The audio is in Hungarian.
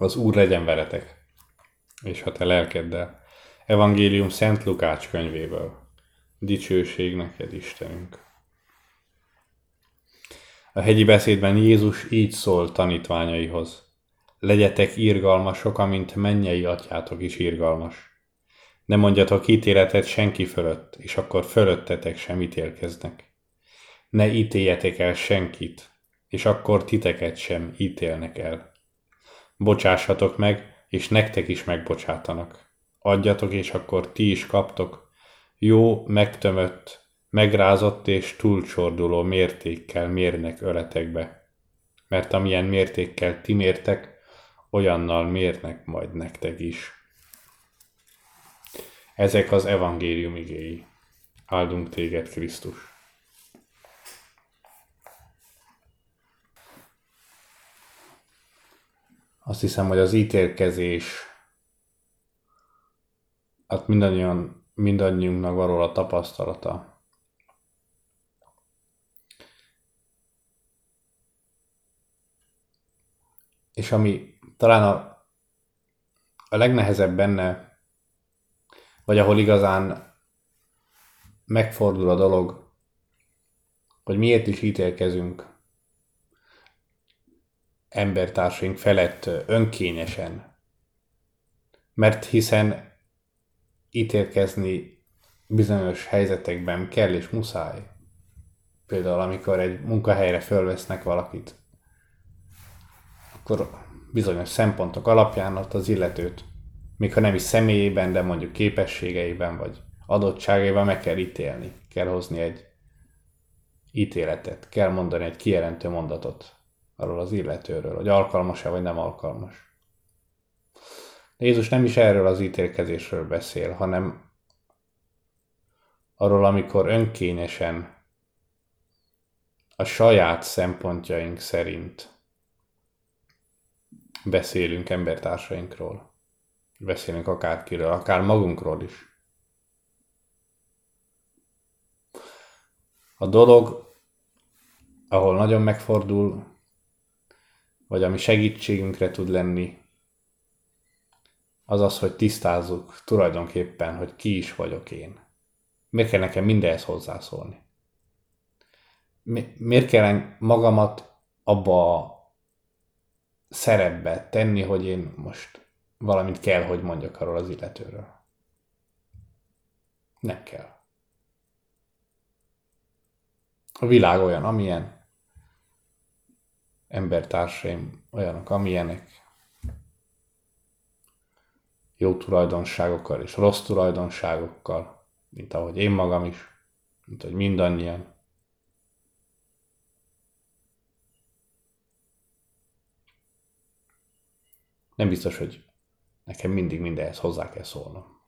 Az Úr legyen veletek, és a te lelkeddel. Evangélium Szent Lukács könyvéből. Dicsőség neked, Istenünk! A hegyi beszédben Jézus így szól tanítványaihoz. Legyetek írgalmasok, amint mennyei atyátok is írgalmas. Ne mondjatok ítéletet senki fölött, és akkor fölöttetek sem ítélkeznek. Ne ítéljetek el senkit, és akkor titeket sem ítélnek el. Bocsássatok meg, és nektek is megbocsátanak. Adjatok, és akkor ti is kaptok. Jó, megtömött, megrázott és túlcsorduló mértékkel mérnek öletekbe. Mert amilyen mértékkel ti mértek, olyannal mérnek majd nektek is. Ezek az evangélium igéi. Áldunk téged, Krisztus! Azt hiszem, hogy az ítélkezés, hát mindannyian, mindannyiunknak való a tapasztalata. És ami talán a, a legnehezebb benne, vagy ahol igazán megfordul a dolog, hogy miért is ítélkezünk embertársaink felett önkényesen. Mert hiszen ítélkezni bizonyos helyzetekben kell és muszáj. Például amikor egy munkahelyre fölvesznek valakit, akkor bizonyos szempontok alapján ott az illetőt, még ha nem is személyében, de mondjuk képességeiben vagy adottságaiban meg kell ítélni, kell hozni egy ítéletet, kell mondani egy kijelentő mondatot arról az illetőről, hogy alkalmas-e vagy nem alkalmas. Jézus nem is erről az ítélkezésről beszél, hanem arról, amikor önkényesen a saját szempontjaink szerint beszélünk embertársainkról. Beszélünk akárkiről, akár magunkról is. A dolog, ahol nagyon megfordul, vagy ami segítségünkre tud lenni, az az, hogy tisztázzuk tulajdonképpen, hogy ki is vagyok én. Miért kell nekem mindenhez hozzászólni? Mi, miért kell magamat abba a szerepbe tenni, hogy én most valamit kell, hogy mondjak arról az illetőről? Nem kell. A világ olyan, amilyen, embertársaim olyanok, amilyenek, jó tulajdonságokkal és rossz tulajdonságokkal, mint ahogy én magam is, mint hogy mindannyian. Nem biztos, hogy nekem mindig mindenhez hozzá kell szólnom.